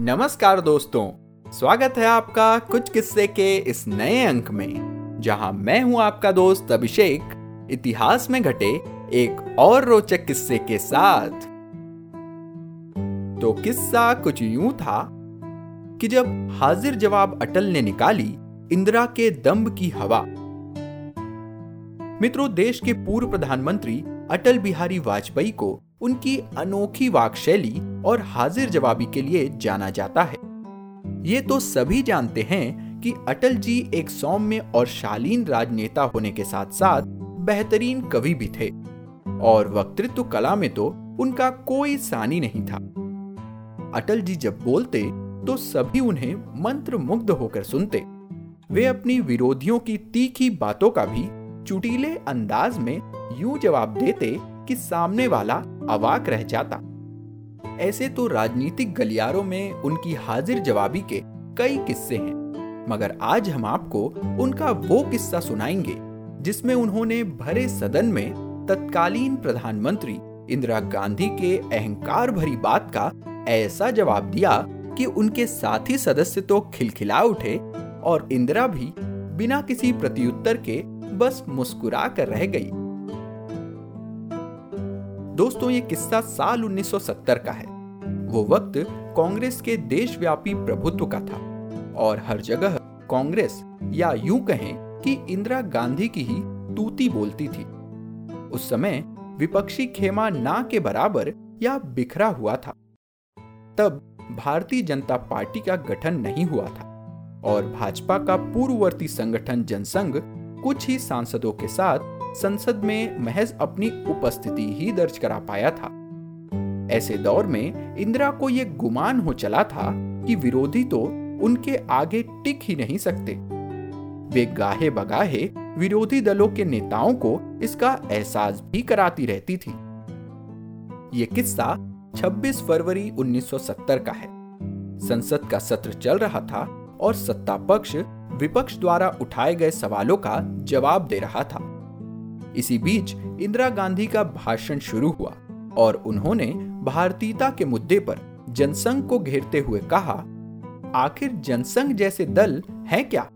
नमस्कार दोस्तों, स्वागत है आपका कुछ किस्से के इस नए अंक में, जहाँ मैं हूँ आपका दोस्त अभिषेक, इतिहास में घटे एक और रोचक किस्से के साथ। तो किस्सा कुछ यूँ था कि जब हाजिर जवाब अटल ने निकाली इंदिरा के दम्ब की हवा, मित्रों देश के पूर्व प्रधानमंत्री अटल बिहारी वाजपेयी को उनकी अनोखी वाक शैली और हाजिर जवाबी के लिए जाना जाता है। ये तो सभी जानते हैं कि अटल जी एक सौम्य और शालीन राजनेता होने के साथ साथ बेहतरीन कवि भी थे, और वक्तृत्व कला में तो उनका कोई सानी नहीं था। अटल जी जब बोलते तो सभी उन्हें मंत्र मुग्ध होकर सुनते। वे अपनी विरोधियों की तीखी बातों का भी चुटीले अंदाज में यूँ जवाब देते कि सामने वाला अवाक रह जाता। ऐसे तो राजनीतिक गलियारों में उनकी हाजिर जवाबी के कई किस्से हैं। मगर आज हम आपको उनका वो किस्सा सुनाएँगे, जिसमें उन्होंने भरे सदन में तत्कालीन प्रधानमंत्री इंदिरा गांधी के अहंकार भरी बात का ऐसा जवाब दिया कि उनके साथी सदस्य तो खिलखिला उठे और इंदिरा भी बिना किसी प्रत्युत्तर के बस मुस्कुरा कर रह गई। दोस्तों, ये किस्सा साल 1970 का है। वो वक्त कांग्रेस के देशव्यापी प्रभुत्व का था और हर जगह कांग्रेस, या यूँ कहें कि इंदिरा गांधी की ही तूती बोलती थी। उस समय विपक्षी खेमा ना के बराबर या बिखरा हुआ था। तब भारतीय जनता पार्टी का गठन नहीं हुआ था और भाजपा का पूर्ववर्ती संगठन जनसंघ कुछ ही सांसदों के साथ संसद में महज अपनी उपस्थिति ही दर्ज करा पाया था। ऐसे दौर में इंदिरा को यह गुमान हो चला था कि विरोधी तो उनके आगे टिक ही नहीं सकते। वे गाहे बगाहे विरोधी दलों के नेताओं को इसका एहसास भी कराती रहती थी। ये किस्सा 26 फरवरी 1970 का है। संसद का सत्र चल रहा था और सत्ता पक्ष विपक्ष द्वारा उठाए गए सवालों का जवाब दे रहा था। इसी बीच इंदिरा गांधी का भाषण शुरू हुआ और उन्होंने भारतीयता के मुद्दे पर जनसंघ को घेरते हुए कहा, आखिर जनसंघ जैसे दल हैं क्या?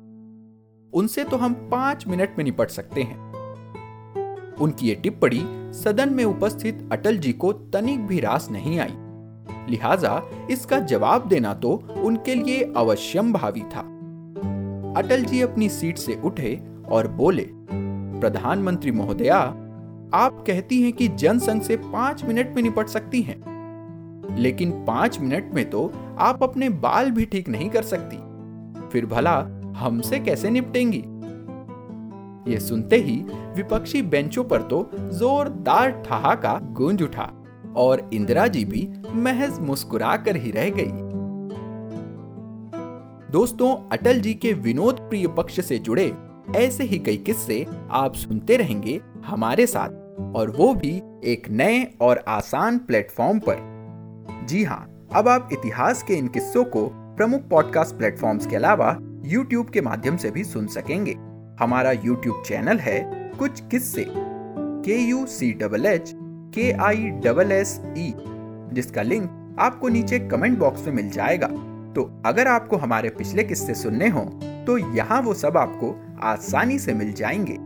उनसे तो हम पाँच मिनट में निपट सकते हैं। उनकी ये टिप्पणी सदन में उपस्थित अटल जी को तनिक भी रास नहीं आई। लिहाजा इसका जवाब देना तो उनके लिए अवश्यम भावी था। अटल जी अपनी सीट से उठे और बोले प्रधानमंत्री महोदया, आप कहती हैं कि जनसंघ से पाँच मिनट में निपट सकती हैं। लेकिन पाँच मिनट में तो आप अपने बाल भी ठीक नहीं कर सकती। फिर भला हमसे कैसे निपटेंगी? ये सुनते ही विपक्षी बेंचों पर तो जोरदार ठहाका गूंज उठा और इंदिरा जी भी महज मुस्कुरा कर ही रह गई। दोस्तों, अटल जी के विनोद प्रिय पक्ष से जुड़े ऐसे ही कई किस्से आप सुनते रहेंगे हमारे साथ, और वो भी एक नए और आसान प्लेटफॉर्म पर। जी हाँ अब आप इतिहास के इन किस्सों को प्रमुख पॉडकास्ट प्लेटफॉर्म्स के अलावा यूट्यूब के माध्यम से भी सुन सकेंगे। हमारा यूट्यूब चैनल है कुछ किस्से। के यू सी डबल एच के आई डबल एस ई जिसका लिंक आपको नीचे कमेंट बॉक्स में मिल जाएगा। तो अगर आपको हमारे पिछले किस्से सुनने हो तो यहाँ वो सब आपको आसानी से मिल जाएँगे।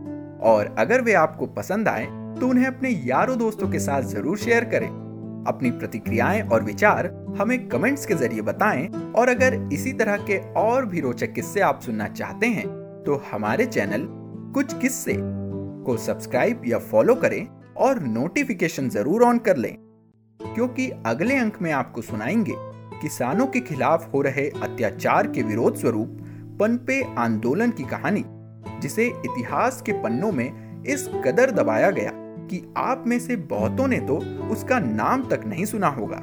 और अगर वे आपको पसंद आए तो उन्हें अपने यारों दोस्तों के साथ ज़रूर शेयर करें। अपनी प्रतिक्रियाएँ और विचार हमें कमेंट्स के ज़रिए बताएँ, और अगर इसी तरह के और भी रोचक किस्से आप सुनना चाहते हैं तो हमारे चैनल कुछ किस्से को सब्सक्राइब या फॉलो करें और नोटिफिकेशन ज़रूर ऑन कर लें। क्योंकि अगले अंक में आपको सुनाएँगे, किसानों के खिलाफ हो रहे अत्याचार के विरोध स्वरूप पनपे आंदोलन की कहानी। जिसे इतिहास के पन्नों में इस कदर दबाया गया कि आप में से बहुतों ने तो उसका नाम तक नहीं सुना होगा।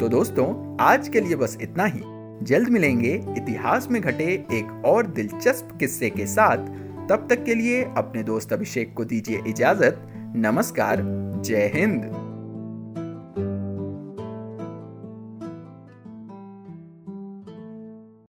तो दोस्तों, आज के लिए बस इतना ही। जल्द मिलेंगे इतिहास में घटे एक और दिलचस्प किस्से के साथ। तब तक के लिए अपने दोस्त अभिषेक को दीजिए इजाज़त। नमस्कार, जय हिंद।